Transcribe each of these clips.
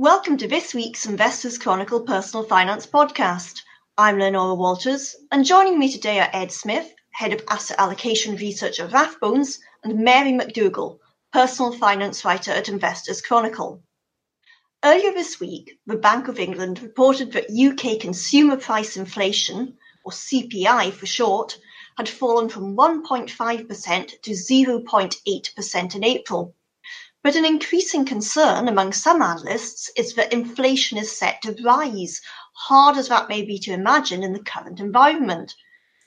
Welcome to this week's Investors Chronicle Personal Finance podcast. I'm Leonora Walters, and joining me today are Ed Smith, Head of Asset Allocation Research at Rathbones, and Mary McDougall, Personal Finance Writer at Investors Chronicle. Earlier this week, the Bank of England reported that UK consumer price inflation, or CPI for short, had fallen from 1.5% to 0.8% in April. But an increasing concern among some analysts is that inflation is set to rise, hard as that may be to imagine in the current environment.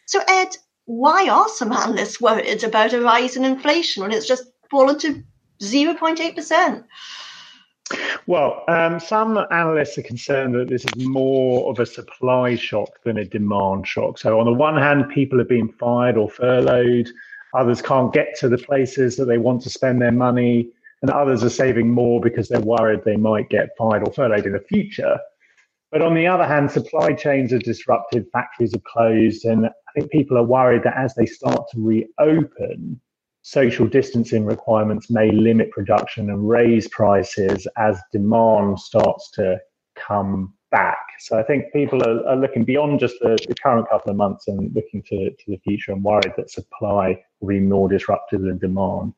So, Ed, why are some analysts worried about a rise in inflation when it's just fallen to 0.8%? Well, um, some analysts are concerned that this is more of a supply shock than a demand shock. So, on the one hand, people are being fired or furloughed, others can't get to the places that they want to spend their money, and others are saving more because they're worried they might get fired or furloughed in the future. But on the other hand, supply chains are disrupted, factories are closed, and I think people are worried that as they start to reopen, social distancing requirements may limit production and raise prices as demand starts to come back. So I think people are, are looking beyond just the, the, current couple of months and looking to, to the future and worried that supply will be more disrupted than demand.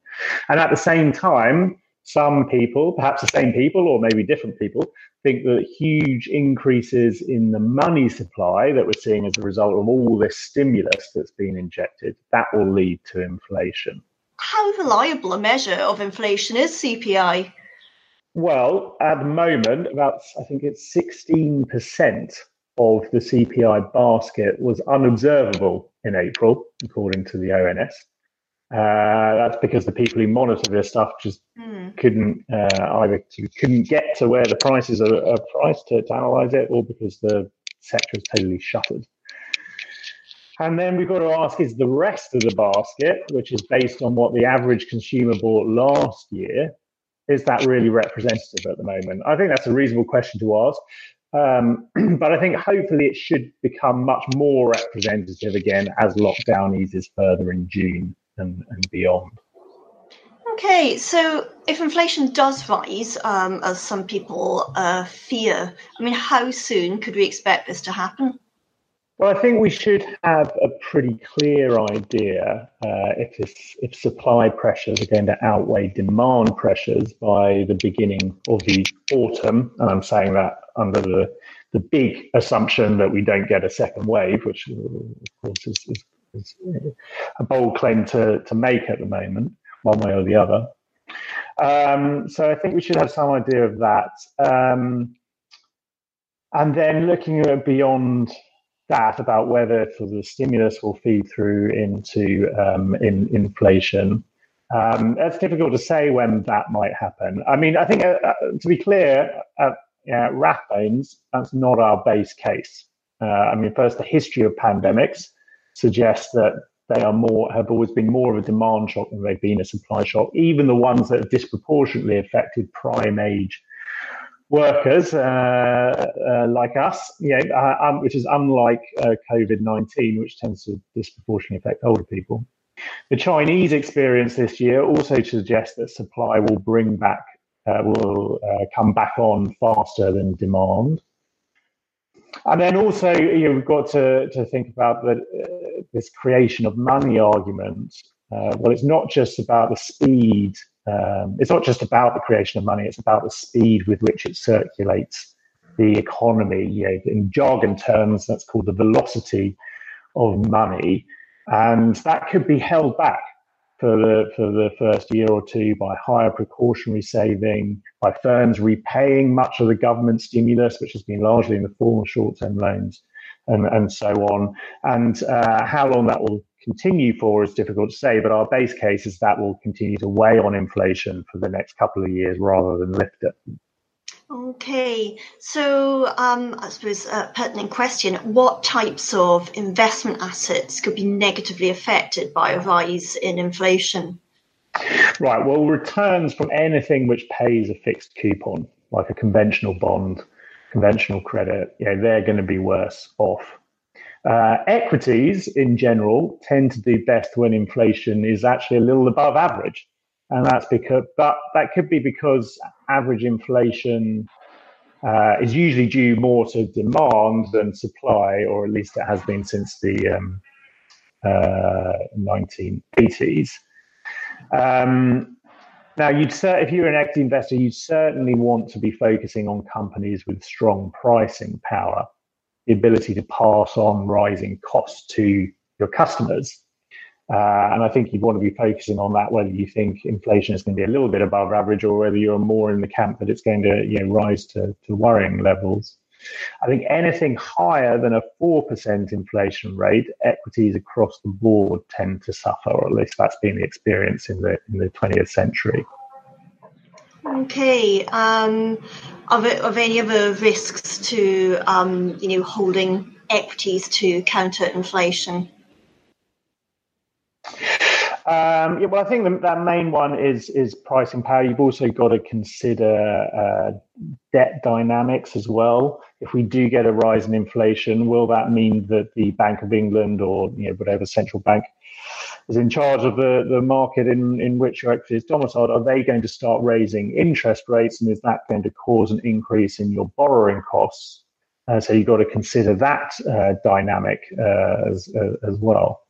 And at the same time, some people, perhaps the same people or maybe different people, think that huge increases in the money supply that we're seeing as a result of all this stimulus that's been injected, that will lead to inflation. How reliable a measure of inflation is CPI? Well, at the moment, about I think it's 16% of the CPI basket was unobservable in April, according to the ONS. Uh, that's because the people who monitor this stuff just mm. couldn't uh, either couldn't get to where the prices are, are priced to, to analyze it, or because the sector is totally shuttered. And then we've got to ask is the rest of the basket, which is based on what the average consumer bought last year, is that really representative at the moment? I think that's a reasonable question to ask. Um, but I think hopefully it should become much more representative again as lockdown eases further in June and, and beyond. Okay, so if inflation does rise, um, as some people uh, fear, I mean, how soon could we expect this to happen? Well, I think we should have a pretty clear idea uh, if this, if supply pressures are going to outweigh demand pressures by the beginning of the autumn, and I'm saying that under the the big assumption that we don't get a second wave, which of course is, is, is a bold claim to to make at the moment, one way or the other. Um, so I think we should have some idea of that. Um, and then looking at beyond that about whether sort of the stimulus will feed through into um, in inflation. Um, it's difficult to say when that might happen. I mean, I think uh, uh, to be clear, uh, Rathbones, that's not our base case. Uh, I mean, first, the history of pandemics suggests that they are more have always been more of a demand shock than they've been a supply shock. Even the ones that have disproportionately affected prime age workers uh, uh, like us, know, uh, um, which is unlike uh, COVID 19, which tends to disproportionately affect older people. The Chinese experience this year also suggests that supply will bring back, uh, will uh, come back on faster than demand. And then also, you know, we've got to, to think about the, this creation of money argument. well, it's not just about the speed um, it's not just about the creation of money, it's about the speed with which it circulates the economy. You know, in jargon terms, that's called the velocity of money. And that could be held back for the, for the first year or two by higher precautionary saving, by firms repaying much of the government stimulus, which has been largely in the form of short term loans, and, and so on. And uh, how long that will continue for is difficult to say, but our base case is that will continue to weigh on inflation for the next couple of years rather than lift it. Okay, so um, I suppose a pertinent question: What types of investment assets could be negatively affected by a rise in inflation? Right. Well, returns from anything which pays a fixed coupon, like a conventional bond, conventional credit, yeah, they're going to be worse off uh, equities in general tend to do best when inflation is actually a little above average. And that's because, but that could be because average inflation uh, is usually due more to demand than supply, or at least it has been since the um, uh, 1980s. Um, now, you'd if you're an equity investor, you certainly want to be focusing on companies with strong pricing power, the ability to pass on rising costs to your customers. Uh, and I think you'd want to be focusing on that, whether you think inflation is going to be a little bit above average or whether you're more in the camp that it's going to you know, rise to, to worrying levels. I think anything higher than a 4% inflation rate, equities across the board tend to suffer, or at least that's been the experience in the, in the 20th century. Okay. Um, are there any other risks to um, you know holding equities to counter inflation? Um, yeah, well, I think the, that main one is is pricing power. You've also got to consider uh, debt dynamics as well. If we do get a rise in inflation, will that mean that the Bank of England or you know whatever central bank is in charge of the, the market in, in which your equity is domiciled, are they going to start raising interest rates? And is that going to cause an increase in your borrowing costs? Uh, so you've got to consider that uh, dynamic uh, as, uh, as well.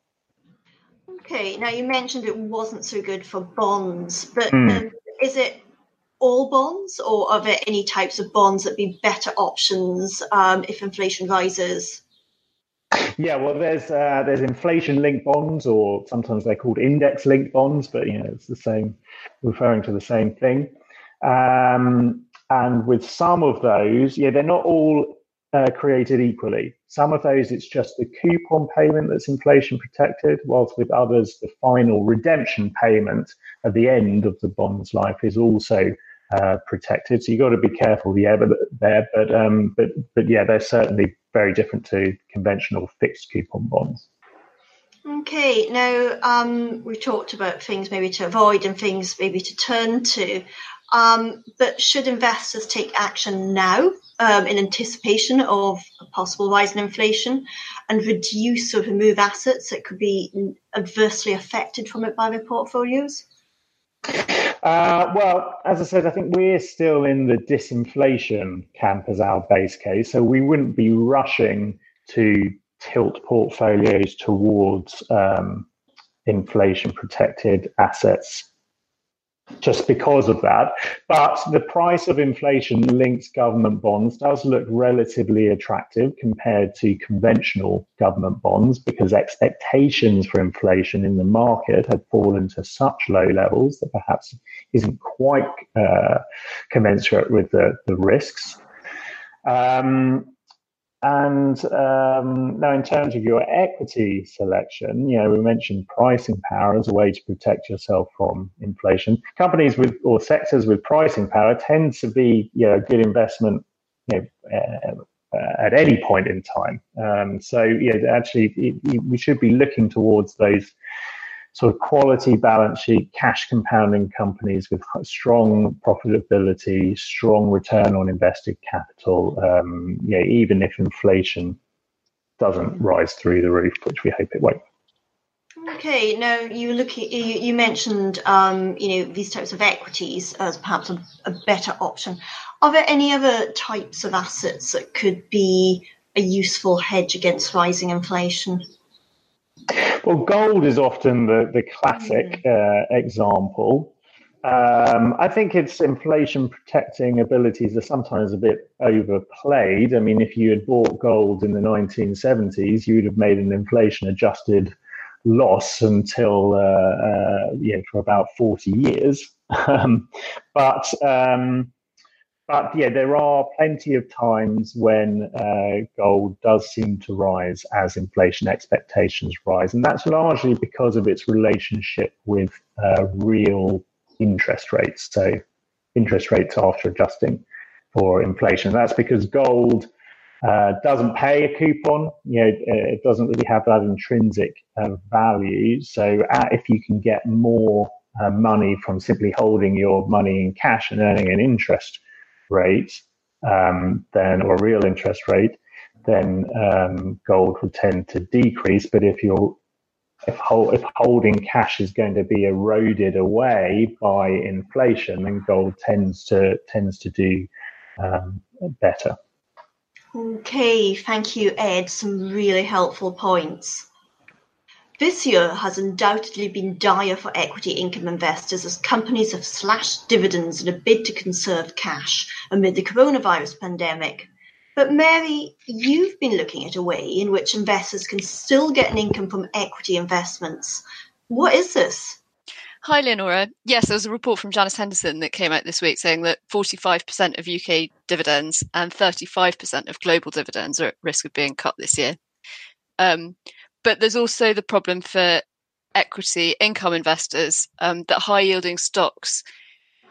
Okay, now you mentioned it wasn't so good for bonds, but mm. um, is it all bonds, or are there any types of bonds that be better options um, if inflation rises? Yeah, well, there's uh, there's inflation-linked bonds, or sometimes they're called index-linked bonds, but you know it's the same, referring to the same thing. Um, and with some of those, yeah, they're not all uh, created equally. Some of those, it's just the coupon payment that's inflation protected, whilst with others, the final redemption payment at the end of the bond's life is also uh, protected. So you've got to be careful yeah, but, there. But, um, but, but yeah, they're certainly very different to conventional fixed coupon bonds. Okay, now um, we've talked about things maybe to avoid and things maybe to turn to. Um, but should investors take action now um, in anticipation of a possible rise in inflation and reduce or remove assets that could be adversely affected from it by their portfolios? Uh, well, as I said, I think we're still in the disinflation camp as our base case. So we wouldn't be rushing to tilt portfolios towards um, inflation protected assets just because of that. But the price of inflation linked government bonds does look relatively attractive compared to conventional government bonds because expectations for inflation in the market have fallen to such low levels that perhaps isn't quite uh, commensurate with the, the risks. Um, and um, now, in terms of your equity selection, you know, we mentioned pricing power as a way to protect yourself from inflation. Companies with or sectors with pricing power tend to be, you know, a good investment, you know, uh, uh, at any point in time. Um, so, yeah, actually, it, it, we should be looking towards those sort of quality balance sheet, cash compounding companies with strong profitability, strong return on invested capital, um, yeah, even if inflation doesn't rise through the roof, which we hope it won't. Okay, now you look you, you mentioned um, you know these types of equities as perhaps a, a, better option. Are there any other types of assets that could be a useful hedge against rising inflation? Well, gold is often the, the classic mm. uh, example. Um, I think its inflation protecting abilities are sometimes a bit overplayed. I mean, if you had bought gold in the 1970s, you would have made an inflation adjusted loss until, uh, uh, yeah, for about 40 years. Um, but um, but yeah, there are plenty of times when uh, gold does seem to rise as inflation expectations rise, and that's largely because of its relationship with uh, real interest rates. So, interest rates after adjusting for inflation. That's because gold uh, doesn't pay a coupon. You know, it doesn't really have that intrinsic uh, value. So, uh, if you can get more uh, money from simply holding your money in cash and earning an interest rate, um, then or real interest rate, then um, gold will tend to decrease. But if you're if, hold, if holding cash is going to be eroded away by inflation, then gold tends to tends to do um, better. Okay, thank you, Ed. Some really helpful points. This year has undoubtedly been dire for equity income investors as companies have slashed dividends in a bid to conserve cash amid the coronavirus pandemic. But Mary, you've been looking at a way in which investors can still get an income from equity investments. What is this? Hi, Leonora. Yes, there was a report from Janus Henderson that came out this week saying that 45% of UK dividends and 35% of global dividends are at risk of being cut this year. Um, but there's also the problem for equity income investors um, that high yielding stocks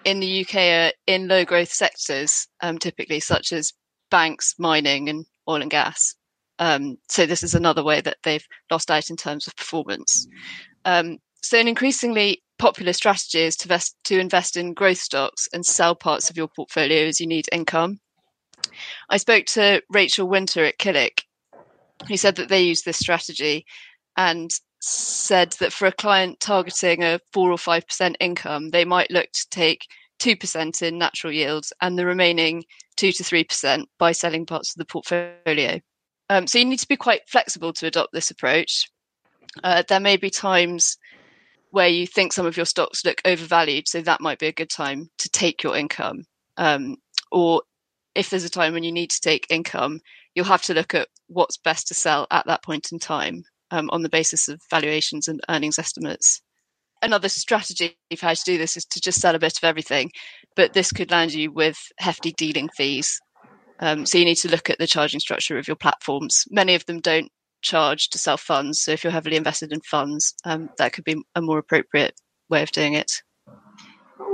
in the UK are in low growth sectors, um, typically such as banks, mining, and oil and gas. Um, so this is another way that they've lost out in terms of performance. Um, so an increasingly popular strategy is to, vest, to invest in growth stocks and sell parts of your portfolio as you need income. I spoke to Rachel Winter at Killik, who said that they use this strategy and said that for a client targeting a four or five percent income, they might look to take two percent in natural yields and the remaining two to three percent by selling parts of the portfolio. Um, so you need to be quite flexible to adopt this approach. Uh, there may be times where you think some of your stocks look overvalued, so that might be a good time to take your income. Um, or if there's a time when you need to take income, you'll have to look at what's best to sell at that point in time um, on the basis of valuations and earnings estimates. Another strategy for how to do this is to just sell a bit of everything, but this could land you with hefty dealing fees. Um, so you need to look at the charging structure of your platforms. Many of them don't charge to sell funds. So if you're heavily invested in funds, um, that could be a more appropriate way of doing it.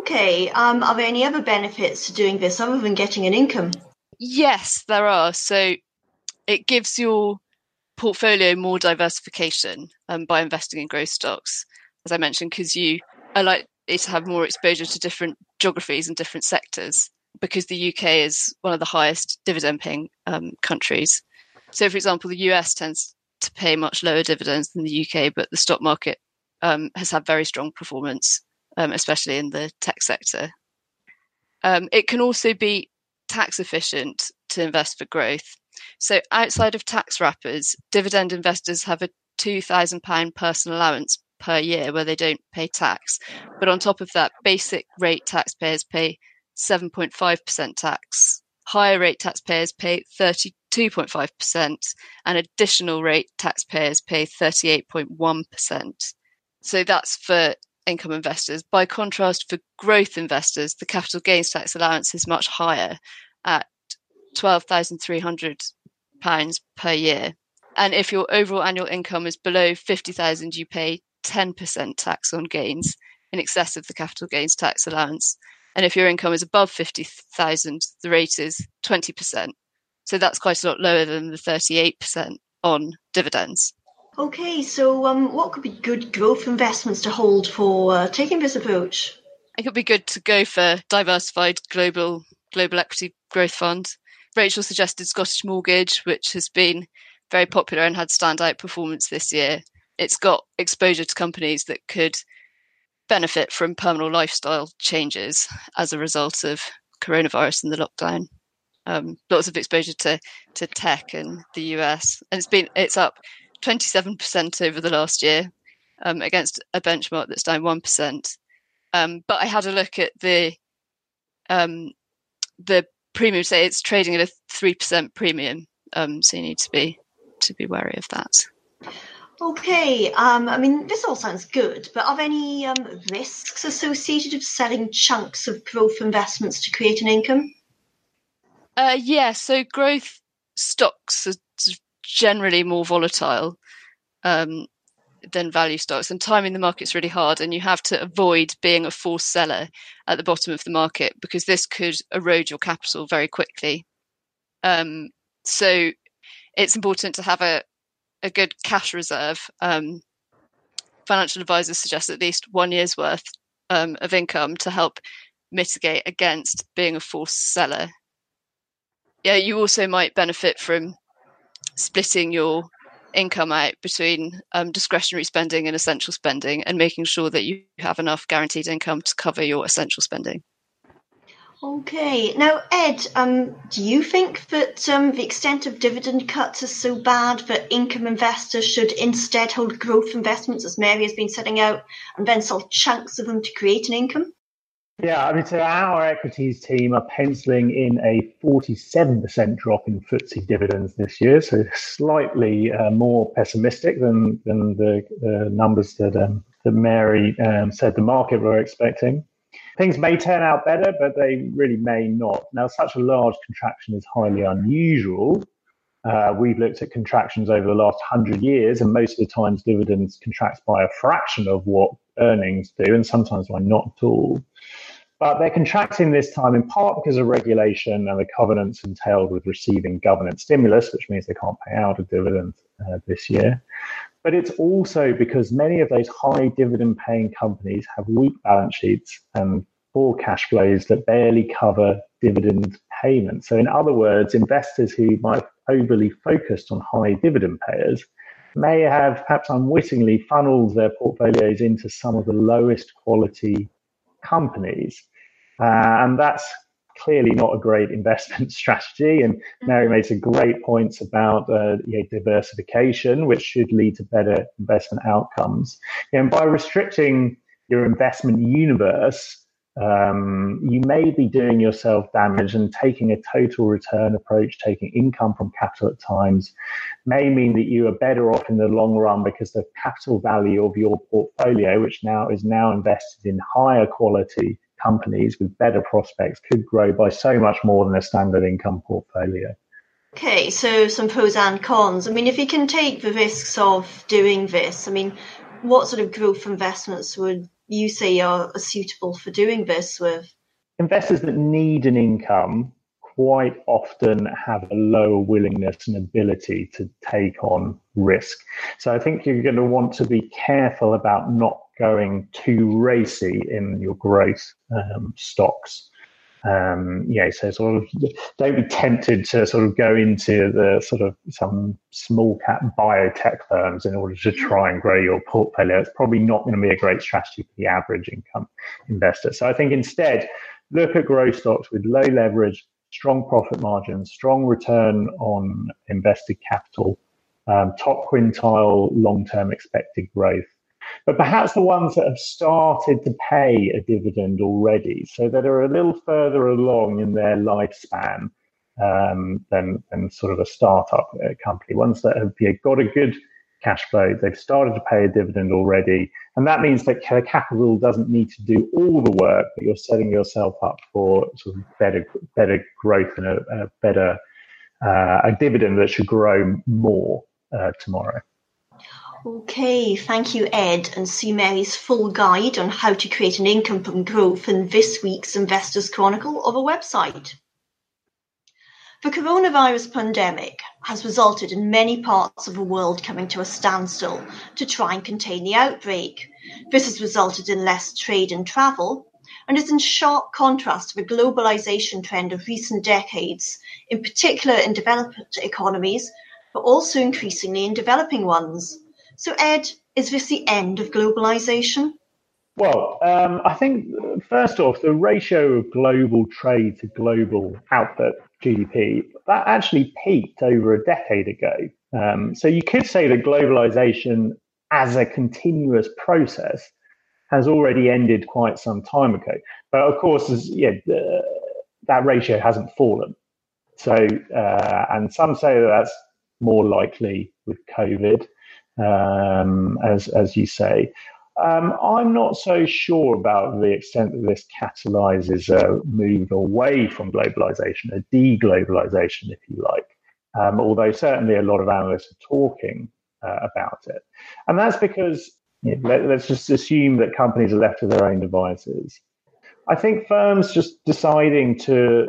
Okay. Um, are there any other benefits to doing this other than getting an income? Yes, there are. So it gives your portfolio more diversification um, by investing in growth stocks, as I mentioned, because you are likely to have more exposure to different geographies and different sectors. Because the UK is one of the highest dividend paying um, countries. So, for example, the US tends to pay much lower dividends than the UK, but the stock market um, has had very strong performance, um, especially in the tech sector. Um, it can also be tax efficient to invest for growth. So, outside of tax wrappers, dividend investors have a £2,000 personal allowance per year where they don't pay tax. But on top of that, basic rate taxpayers pay 7.5% tax. Higher rate taxpayers pay 32.5%, and additional rate taxpayers pay 38.1%. So that's for income investors. By contrast, for growth investors, the capital gains tax allowance is much higher at £12,300 per year. And if your overall annual income is below 50,000, you pay 10% tax on gains in excess of the capital gains tax allowance. And if your income is above 50,000, the rate is 20%. So that's quite a lot lower than the 38% on dividends. Okay, so um, what could be good growth investments to hold for uh, taking this approach? It could be good to go for diversified global global equity growth fund. Rachel suggested Scottish Mortgage, which has been very popular and had standout performance this year. It's got exposure to companies that could benefit from permanent lifestyle changes as a result of coronavirus and the lockdown. Um, lots of exposure to to tech in the US, and it's been it's up 27% over the last year um, against a benchmark that's down one percent. Um, but I had a look at the um, the premium say it's trading at a three percent premium, um, so you need to be to be wary of that. Okay, um, I mean this all sounds good, but are there any um, risks associated with selling chunks of growth investments to create an income? Uh, yeah, so growth stocks are generally more volatile. Um, than value stocks and timing the market's really hard and you have to avoid being a forced seller at the bottom of the market because this could erode your capital very quickly. Um, so it's important to have a, a good cash reserve. Um, financial advisors suggest at least one year's worth um, of income to help mitigate against being a forced seller. Yeah you also might benefit from splitting your income out between um, discretionary spending and essential spending and making sure that you have enough guaranteed income to cover your essential spending. Okay. Now, Ed, um, do you think that um, the extent of dividend cuts is so bad that income investors should instead hold growth investments, as Mary has been setting out, and then sell chunks of them to create an income? Yeah, I mean, so our equities team are penciling in a 47% drop in FTSE dividends this year, so slightly uh, more pessimistic than than the, numbers that um, that Mary um, said the market were expecting. Things may turn out better, but they really may not. Now, such a large contraction is highly unusual. Uh, we've looked at contractions over the last 100 years, and most of the times dividends contract by a fraction of what earnings do, and sometimes why not at all. But they're contracting this time in part because of regulation and the covenants entailed with receiving government stimulus, which means they can't pay out a dividend uh, this year. But it's also because many of those high dividend paying companies have weak balance sheets and poor cash flows that barely cover dividend payments. So, in other words, investors who might overly focused on high dividend payers may have perhaps unwittingly funneled their portfolios into some of the lowest quality companies. Uh, and that's clearly not a great investment strategy. And Mary mm-hmm. makes a great points about uh, you know, diversification, which should lead to better investment outcomes. And by restricting your investment universe, um, you may be doing yourself damage and taking a total return approach, taking income from capital at times, may mean that you are better off in the long run because the capital value of your portfolio, which now is now invested in higher quality companies with better prospects, could grow by so much more than a standard income portfolio. Okay, so some pros and cons. I mean, if you can take the risks of doing this, I mean, what sort of growth investments would you say are, are suitable for doing this with? Investors that need an income quite often have a lower willingness and ability to take on risk. So I think you're going to want to be careful about not going too racy in your growth um, stocks um, yeah, so sort of don't be tempted to sort of go into the sort of some small cap biotech firms in order to try and grow your portfolio. It's probably not going to be a great strategy for the average income investor. So I think instead, look at growth stocks with low leverage, strong profit margins, strong return on invested capital, um, top quintile long term expected growth but perhaps the ones that have started to pay a dividend already, so that are a little further along in their lifespan um, than, than sort of a startup uh, company, ones that have got a good cash flow, they've started to pay a dividend already, and that means that capital doesn't need to do all the work, but you're setting yourself up for sort of better better growth and a, a better uh, a dividend that should grow more uh, tomorrow. Okay, thank you, Ed, and see Mary's full guide on how to create an income from growth in this week's Investors Chronicle of a website. The coronavirus pandemic has resulted in many parts of the world coming to a standstill to try and contain the outbreak. This has resulted in less trade and travel and is in sharp contrast to the globalization trend of recent decades, in particular in developed economies, but also increasingly in developing ones. So, Ed, is this the end of globalization? Well, um, I think first off, the ratio of global trade to global output GDP that actually peaked over a decade ago. Um, so you could say that globalization as a continuous process has already ended quite some time ago. But of course, yeah, that ratio hasn't fallen. So, uh, and some say that that's more likely with COVID um, as as you say. Um, I'm not so sure about the extent that this catalyzes a move away from globalization, a deglobalization, if you like. Um, although certainly a lot of analysts are talking uh, about it, and that's because you know, let, let's just assume that companies are left to their own devices. I think firms just deciding to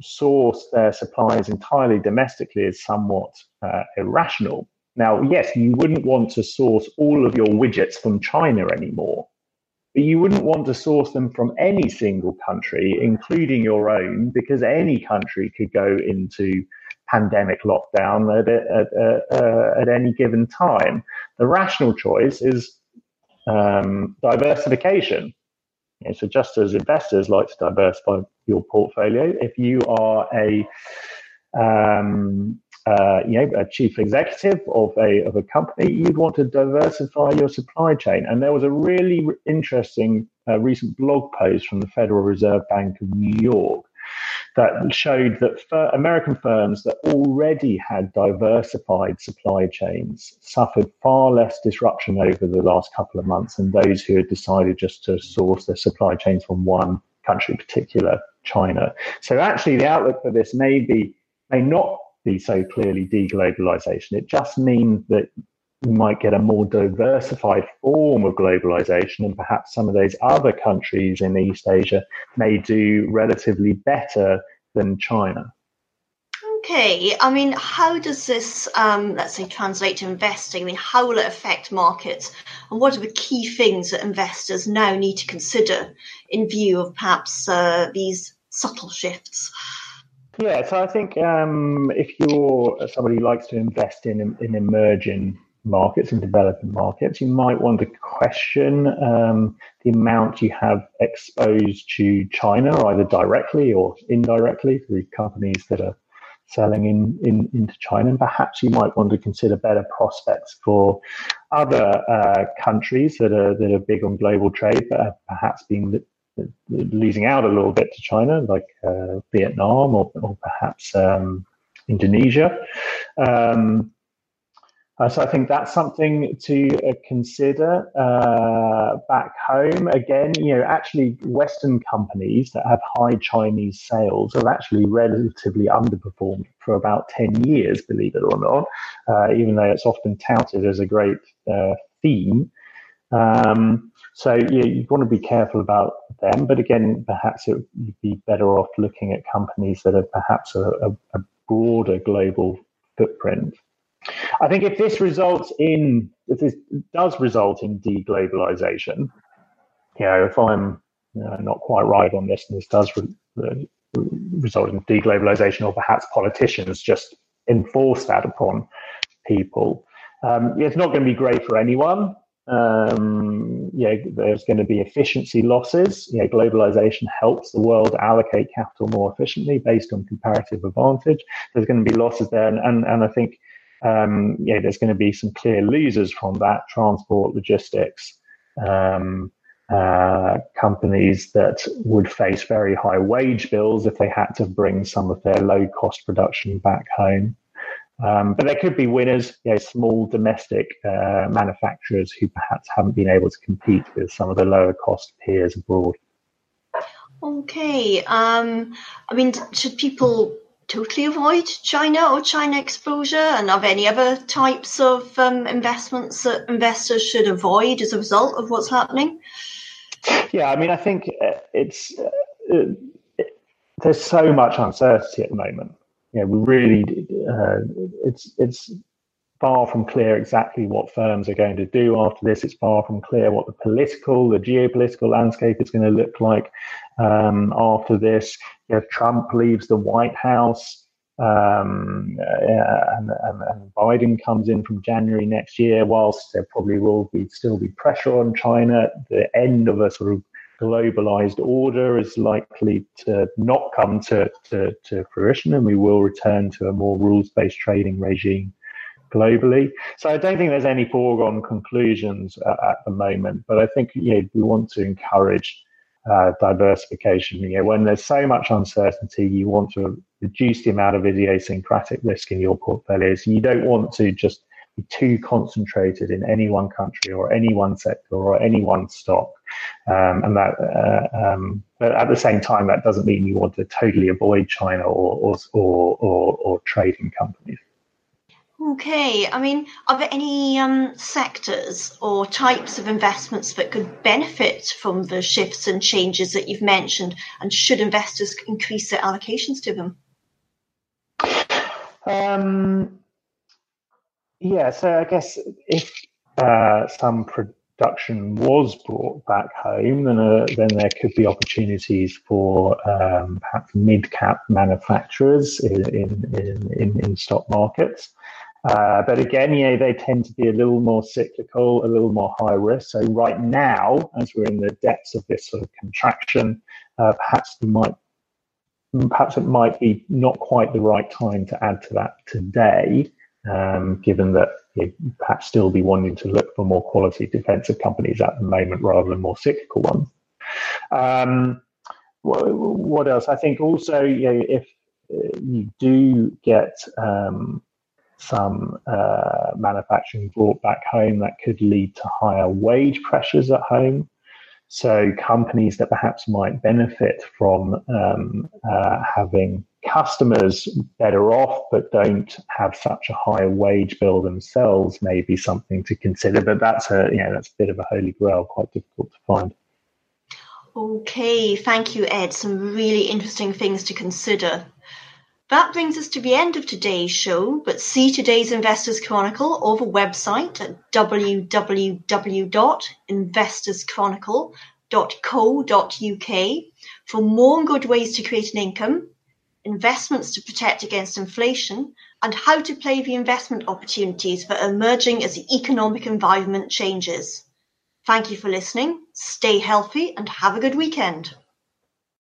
source their supplies entirely domestically is somewhat uh, irrational. Now, yes, you wouldn't want to source all of your widgets from China anymore, but you wouldn't want to source them from any single country, including your own, because any country could go into pandemic lockdown at, at, uh, at any given time. The rational choice is um, diversification. so just as investors like to diversify your portfolio. If you are a um, uh, you know, a chief executive of a of a company, you'd want to diversify your supply chain. And there was a really interesting uh, recent blog post from the Federal Reserve Bank of New York that showed that American firms that already had diversified supply chains suffered far less disruption over the last couple of months than those who had decided just to source their supply chains from one country, in particular China. So actually, the outlook for this may be may not be so clearly deglobalization. It just means that we might get a more diversified form of globalization, and perhaps some of those other countries in East Asia may do relatively better than China. Okay, I mean, how does this, um, let's say, translate to investing? I mean, how will it affect markets? And what are the key things that investors now need to consider in view of perhaps uh, these subtle shifts? Yeah, so I think um, if you're somebody who likes to invest in in emerging markets and developing markets, you might want to question um, the amount you have exposed to China, either directly or indirectly through companies that are selling in, in into China. And perhaps you might want to consider better prospects for other uh, countries that are that are big on global trade, but have perhaps been losing out a little bit to China, like uh, Vietnam or, or perhaps um, Indonesia. Um, so I think that's something to uh, consider uh, back home. Again, you know, actually, Western companies that have high Chinese sales have actually relatively underperformed for about ten years, believe it or not. Uh, even though it's often touted as a great uh, theme, um, so yeah, you want to be careful about them. But again, perhaps it, would be better off looking at companies that have perhaps a, a, a broader global footprint. I think if this results in, if this does result in deglobalization, you know, if I'm you know, not quite right on this, and this does re- result in deglobalization, or perhaps politicians just enforce that upon people, um, it's not going to be great for anyone. Um, yeah, there's going to be efficiency losses. Yeah, globalization helps the world allocate capital more efficiently based on comparative advantage. There's going to be losses there, and and, and I think um, yeah, there's going to be some clear losers from that: transport, logistics. Um, uh, companies that would face very high wage bills if they had to bring some of their low cost production back home. Um, but there could be winners, you know, small domestic uh, manufacturers who perhaps haven't been able to compete with some of the lower cost peers abroad. Okay. Um, I mean, should people totally avoid China or China exposure? And are there any other types of um, investments that investors should avoid as a result of what's happening? Yeah, I mean, I think uh, it's uh, it, there's so much uncertainty at the moment you know, we really uh, it's it's far from clear exactly what firms are going to do after this. It's far from clear what the political, the geopolitical landscape is going to look like um, after this. If Trump leaves the White House um, uh, and, and, and, Biden comes in from January next year, whilst there probably will be still be pressure on China, the end of a sort of globalized order is likely to not come to, to, to fruition and we will return to a more rules based trading regime globally. So I don't think there's any foregone conclusions at, at the moment, but I think know, we want to encourage uh, diversification. You know, when there's so much uncertainty, you want to reduce the amount of idiosyncratic risk in your portfolios. You don't want to just be too concentrated in any one country or any one sector or any one stock. Um, and that, uh, um, but at the same time, that doesn't mean you want to totally avoid China or or or, or, or trading companies. Okay, I mean, are there any um, sectors or types of investments that could benefit from the shifts and changes that you've mentioned, and should investors increase their allocations to them? Um, yeah, so I guess if uh, some production was brought back home, then uh, then there could be opportunities for um, perhaps mid-cap manufacturers in in, in, in stock markets. Uh, but again, you know, they tend to be a little more cyclical, a little more high risk. So right now, as we're in the depths of this sort of contraction, uh, perhaps might perhaps it might be not quite the right time to add to that today, um, given that you'd perhaps still be wanting to look for more quality defensive companies at the moment rather than more cyclical ones. Um, what, what, else? I think also, you know, if uh, you do get um, some uh, manufacturing brought back home, that could lead to higher wage pressures at home. So companies that perhaps might benefit from um, uh, having customers better off, but don't have such a high wage bill themselves, may be something to consider. But that's a you know that's a bit of a holy grail, quite difficult to find. Okay, thank you, Ed. Some really interesting things to consider. That brings us to the end of today's show, but see today's Investors Chronicle over website at www.investorschronicle.co.uk for more good ways to create an income, investments to protect against inflation, and how to play the investment opportunities that are emerging as the economic environment changes. Thank you for listening, stay healthy, and have a good weekend.